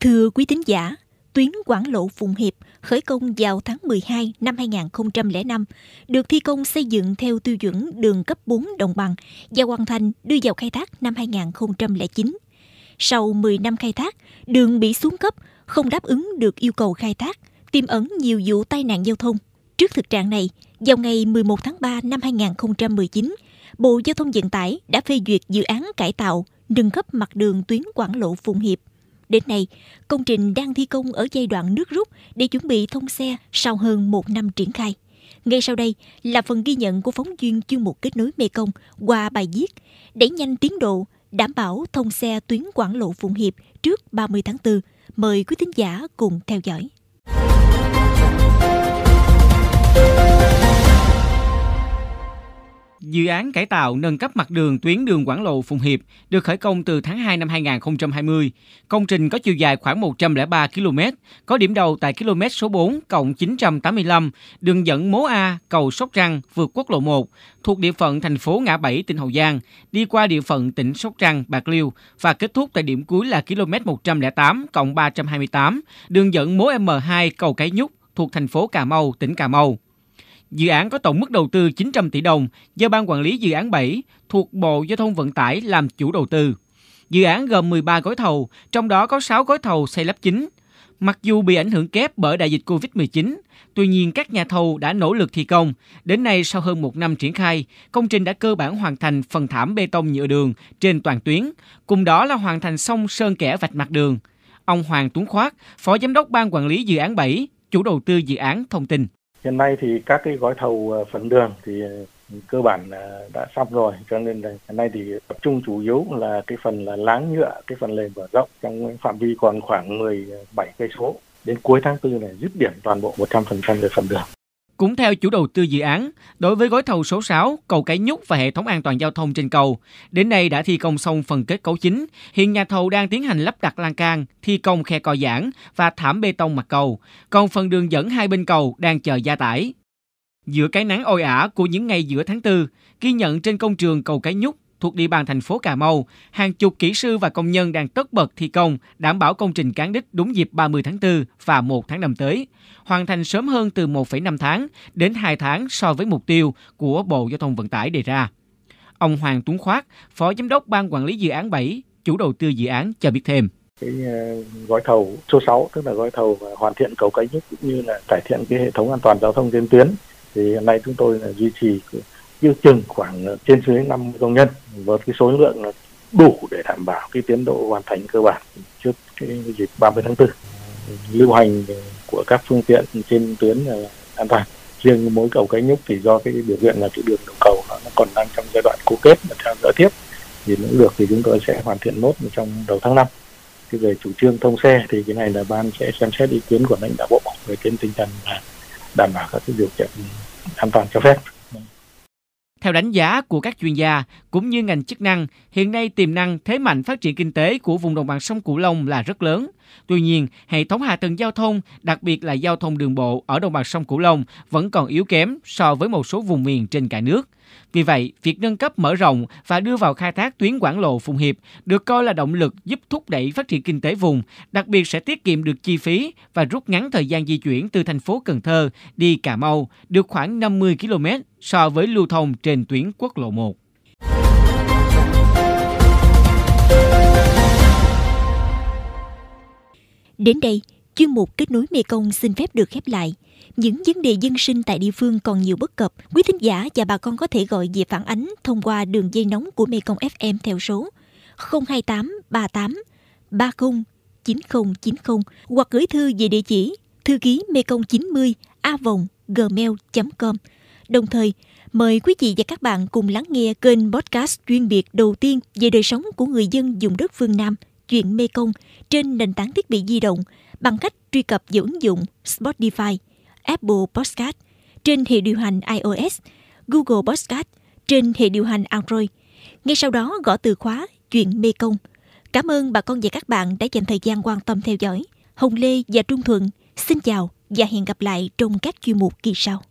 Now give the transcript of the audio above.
Thưa quý tín giả, tuyến Quảng Lộ Phùng Hiệp khởi công vào tháng 12 năm 2005, được thi công xây dựng theo tiêu chuẩn đường cấp 4 đồng bằng và hoàn thành đưa vào khai thác năm 2009. Sau 10 năm khai thác, đường bị xuống cấp, không đáp ứng được yêu cầu khai thác, tiềm ẩn nhiều vụ tai nạn giao thông. Trước thực trạng này, vào ngày 11 tháng 3 năm 2019, Bộ Giao thông Vận tải đã phê duyệt dự án cải tạo, nâng cấp mặt đường tuyến Quảng Lộ Phùng Hiệp. Đến nay, công trình đang thi công ở giai đoạn nước rút để chuẩn bị thông xe sau hơn một năm triển khai. Ngay sau đây là phần ghi nhận của phóng viên chuyên mục kết nối Mekong qua bài viết đẩy nhanh tiến độ, đảm bảo thông xe tuyến Quảng Lộ Phụng Hiệp trước 30 tháng 4. Mời quý thính giả cùng theo dõi. Dự án cải tạo nâng cấp mặt đường tuyến đường Quảng Lộ Phùng Hiệp được khởi công từ tháng 2 năm 2020. Công trình có chiều dài khoảng 103 km, có điểm đầu tại km số 4 cộng 985, đường dẫn Mố A, cầu Sóc Trăng, vượt quốc lộ 1, thuộc địa phận thành phố Ngã Bảy, tỉnh Hậu Giang, đi qua địa phận tỉnh Sóc Trăng, Bạc Liêu và kết thúc tại điểm cuối là km 108 cộng 328, đường dẫn Mố M2, cầu Cái Nhúc, thuộc thành phố Cà Mau, tỉnh Cà Mau. Dự án có tổng mức đầu tư 900 tỷ đồng do Ban Quản lý Dự án 7 thuộc Bộ Giao thông Vận tải làm chủ đầu tư. Dự án gồm 13 gói thầu, trong đó có 6 gói thầu xây lắp chính. Mặc dù bị ảnh hưởng kép bởi đại dịch Covid-19, tuy nhiên các nhà thầu đã nỗ lực thi công. Đến nay, sau hơn một năm triển khai, công trình đã cơ bản hoàn thành phần thảm bê tông nhựa đường trên toàn tuyến, cùng đó là hoàn thành xong sơn kẻ vạch mặt đường. Ông Hoàng Tuấn Khoát, Phó Giám đốc Ban Quản lý Dự án 7, chủ đầu tư dự án thông tin. Hiện nay thì các cái gói thầu ờ, phần đường thì ờ, cơ bản đã xong rồi, cho nên là hiện nay thì tập trung chủ yếu là cái phần là láng nhựa, cái phần lề mở rộng trong phạm vi còn khoảng 17 cây số đến cuối tháng 4 này dứt điểm toàn bộ 100% về phần đường. Cũng theo chủ đầu tư dự án, đối với gói thầu số 6, cầu Cái Nhúc và hệ thống an toàn giao thông trên cầu, đến nay đã thi công xong phần kết cấu chính. Hiện nhà thầu đang tiến hành lắp đặt lan can, thi công khe co giãn và thảm bê tông mặt cầu. Còn phần đường dẫn hai bên cầu đang chờ gia tải. Giữa cái nắng oi ả của những ngày giữa tháng 4, ghi nhận trên công trường cầu Cái Nhúc thuộc địa bàn thành phố Cà Mau, hàng chục kỹ sư và công nhân đang tất bật thi công, đảm bảo công trình cán đích đúng dịp 30 tháng 4 và 1 tháng 5 tới, hoàn thành sớm hơn từ 1,5 tháng đến 2 tháng so với mục tiêu của Bộ Giao thông Vận tải đề ra. Ông Hoàng Tuấn Khoát, Phó Giám đốc Ban Quản lý Dự án 7, chủ đầu tư dự án cho biết thêm cái ờ, gói thầu số 6 tức là gói thầu hoàn thiện cầu cánh cũng như là cải thiện cái hệ thống an toàn giao thông trên tuyến thì hiện nay chúng tôi là duy trì ước chừng khoảng ờ, trên dưới 50 công nhân với cái số lượng là đủ để đảm bảo cái tiến độ hoàn thành cơ bản trước cái dịp 30 tháng 4 lưu hành của các phương tiện trên tuyến là an toàn. Riêng mối cầu cái nhúc thì do cái điều kiện là cái đường đầu cầu nó còn đang trong giai đoạn cố kết và theo dõi tiếp. Thì nỗ lực thì chúng tôi sẽ hoàn thiện nốt trong đầu tháng 5 cái về chủ trương thông xe thì cái này là ban sẽ xem xét ý kiến của lãnh đạo bộ về trên tinh thần là đảm bảo các cái điều kiện an toàn cho phép theo đánh giá của các chuyên gia cũng như ngành chức năng, hiện nay tiềm năng thế mạnh phát triển kinh tế của vùng đồng bằng sông Cửu Long là rất lớn. Tuy nhiên, hệ thống hạ tầng giao thông, đặc biệt là giao thông đường bộ ở đồng bằng sông Cửu Long vẫn còn yếu kém so với một số vùng miền trên cả nước. Vì vậy, việc nâng cấp mở rộng và đưa vào khai thác tuyến Quảng Lộ Phụng Hiệp được coi là động lực giúp thúc đẩy phát triển kinh tế vùng, đặc biệt sẽ tiết kiệm được chi phí và rút ngắn thời gian di chuyển từ thành phố Cần Thơ đi Cà Mau được khoảng 50 km so với lưu thông trên tuyến quốc lộ 1. Đến đây, chuyên mục kết nối Mekong xin phép được khép lại – những vấn đề dân sinh tại địa phương còn nhiều bất cập, quý thính giả và bà con có thể gọi về phản ánh thông qua đường dây nóng của Mekong FM theo số 028 38 30 9090 hoặc gửi thư về địa chỉ thư ký mekong 90 a vòng gmail.com. Đồng thời, mời quý vị và các bạn cùng lắng nghe kênh podcast chuyên biệt đầu tiên về đời sống của người dân dùng đất phương Nam, chuyện Mekong trên nền tảng thiết bị di động bằng cách truy cập vào ứng dụng Spotify – Apple Podcast trên hệ điều hành iOS, Google Podcast trên hệ điều hành Android. Ngay sau đó gõ từ khóa chuyện Mê Công. Cảm ơn bà con và các bạn đã dành thời gian quan tâm theo dõi. Hồng Lê và Trung Thuận xin chào và hẹn gặp lại trong các chuyên mục kỳ sau.